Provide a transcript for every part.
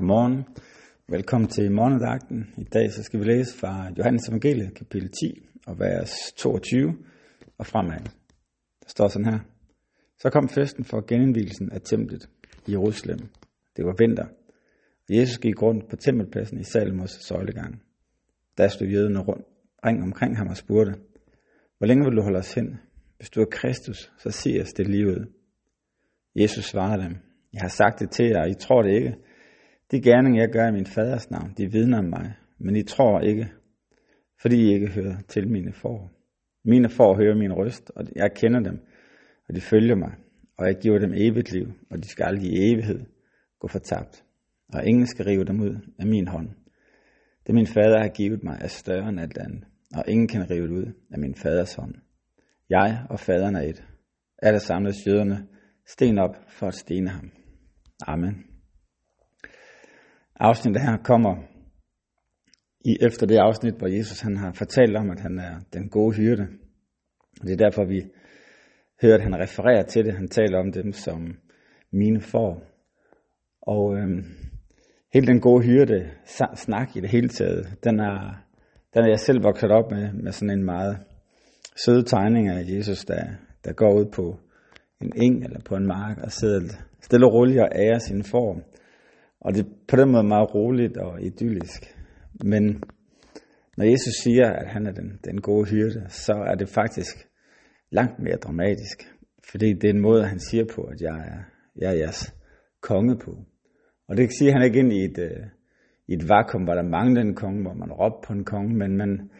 Godmorgen. Velkommen til morgendagten. I dag så skal vi læse fra Johannes Evangeliet, kapitel 10, og vers 22 og fremad. Der står sådan her. Så kom festen for genindvielsen af templet i Jerusalem. Det var vinter. Og Jesus gik rundt på tempelpladsen i Salmos søjlegang. Der stod jøderne rundt, ring omkring ham og spurgte, hvor længe vil du holde os hen? Hvis du er Kristus, så sig os det livet. Jesus svarede dem, jeg har sagt det til jer, og I tror det ikke. De gerning, jeg gør i min faders navn, de vidner om mig, men I tror ikke, fordi I ikke hører til mine får. Mine får hører min røst, og jeg kender dem, og de følger mig, og jeg giver dem evigt liv, og de skal aldrig i evighed gå fortabt. Og ingen skal rive dem ud af min hånd. Det min fader har givet mig er større end alt andet, og ingen kan rive det ud af min faders hånd. Jeg og faderen er et. Er der samlet jøderne sten op for at stene ham. Amen. Afsnittet her kommer i efter det afsnit, hvor Jesus han har fortalt om, at han er den gode hyrde. Det er derfor, vi hører, at han refererer til det. Han taler om dem som mine får. Og øhm, hele den gode hyrde snak i det hele taget, den er, den er jeg selv vokset op med, med sådan en meget søde tegning af Jesus, der, der går ud på en eng eller på en mark og sidder stille og roligt og ærer sin form. Og det er på den måde meget roligt og idyllisk. Men når Jesus siger, at han er den, den gode hyrde, så er det faktisk langt mere dramatisk. Fordi det er en måde, han siger på, at jeg er, jeg er jeres konge på. Og det kan sige, at han er ikke ind i et, øh, i et vakuum, hvor der manglede en konge, hvor man råbte på en konge, men man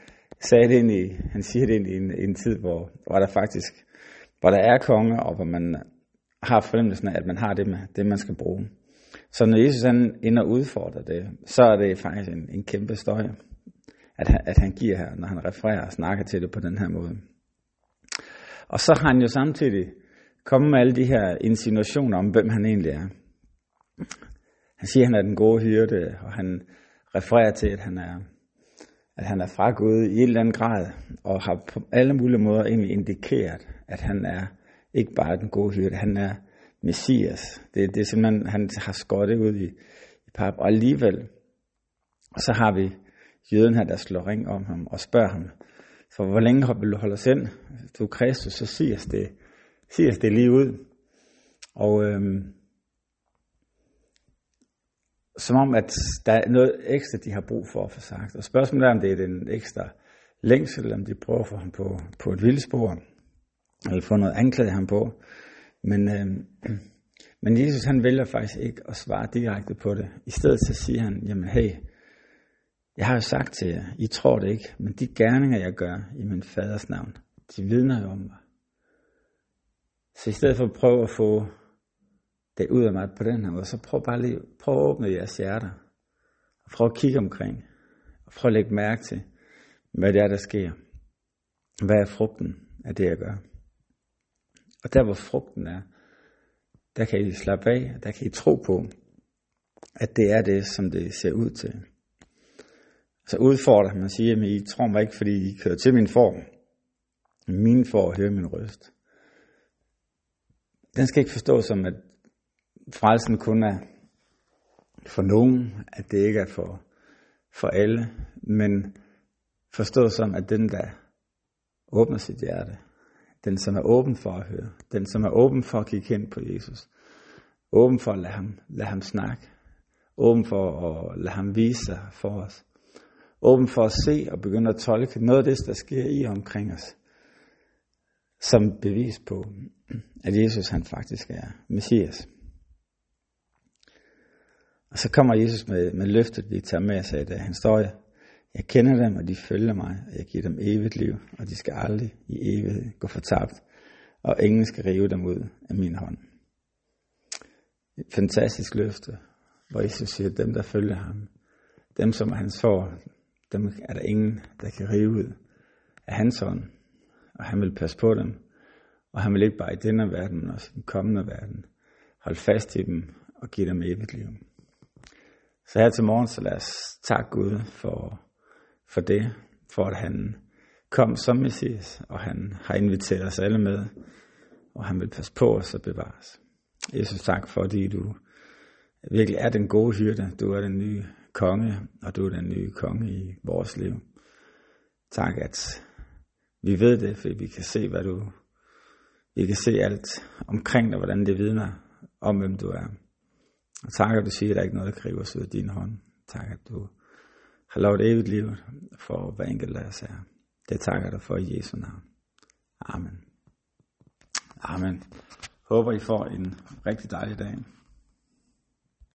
sagde det ind i, han siger det ind i en, en tid, hvor, hvor der faktisk hvor der er konge, og hvor man har fornemmelsen af, at man har det, med, det man skal bruge. Så når Jesus han ender og udfordrer det, så er det faktisk en, en kæmpe støj, at han, at han giver her, når han refererer og snakker til det på den her måde. Og så har han jo samtidig kommet med alle de her insinuationer om, hvem han egentlig er. Han siger, at han er den gode hyrde, og han refererer til, at han er, at han er fra Gud i en eller anden grad, og har på alle mulige måder egentlig indikeret, at han er ikke bare den gode hyrde, han er Messias. Det, det er simpelthen, han har skåret det ud i, i pap. Og alligevel, og så har vi jøden her, der slår ring om ham og spørger ham, for hvor længe vil du holde os ind? Du er Kristus, så sig os det, sig os det lige ud. Og øhm, som om, at der er noget ekstra, de har brug for at få sagt. Og spørgsmålet er, om det er den ekstra længsel, om de prøver at få ham på, på et vildspor, eller få noget anklage ham på. Men, øh, men Jesus han vælger faktisk ikke at svare direkte på det. I stedet så siger han, jamen hey, jeg har jo sagt til jer, I tror det ikke, men de gerninger, jeg gør i min faders navn, de vidner jo om mig. Så i stedet for at prøve at få det ud af mig på den her måde, så prøv bare lige, prøv at åbne jeres hjerter. Og prøv at kigge omkring. Og prøv at lægge mærke til, hvad det er, der sker. Hvad er frugten af det, jeg gør? Og der hvor frugten er, der kan I slappe af, der kan I tro på, at det er det, som det ser ud til. Så udfordrer man siger, at I tror mig ikke, fordi I kører til min form. Min for at høre min røst. Den skal ikke forstås som, at frelsen kun er for nogen, at det ikke er for, for alle, men forstås som, at den, der åbner sit hjerte, den som er åben for at høre, den som er åben for at kigge hen på Jesus, åben for at lade ham, lade ham snakke, åben for at lade ham vise sig for os, åben for at se og begynde at tolke noget af det, der sker i og omkring os, som bevis på, at Jesus han faktisk er Messias. Og så kommer Jesus med, med løftet, vi tager med os af dag. Han står, jeg kender dem, og de følger mig, og jeg giver dem evigt liv, og de skal aldrig i evighed gå fortabt, og ingen skal rive dem ud af min hånd. Et fantastisk løfte, hvor Jesus siger, at dem, der følger ham, dem, som er hans for, dem er der ingen, der kan rive ud af hans hånd, og han vil passe på dem, og han vil ikke bare i denne verden, men også i den kommende verden, holde fast i dem og give dem evigt liv. Så her til morgen, så lad os takke Gud for, for det, for at han kom som Messias, og han har inviteret os alle med, og han vil passe på os og bevare os. Jesus, tak fordi du virkelig er den gode hyrde. Du er den nye konge, og du er den nye konge i vores liv. Tak, at vi ved det, for vi kan se, hvad du... Vi kan se alt omkring dig, hvordan det vidner om, hvem du er. Og tak, at du siger, at der er noget, der kræver os ud af din hånd. Tak, at du har lavet evigt liv for hver enkelt af os her. Det takker dig for i Jesu navn. Amen. Amen. Håber I får en rigtig dejlig dag.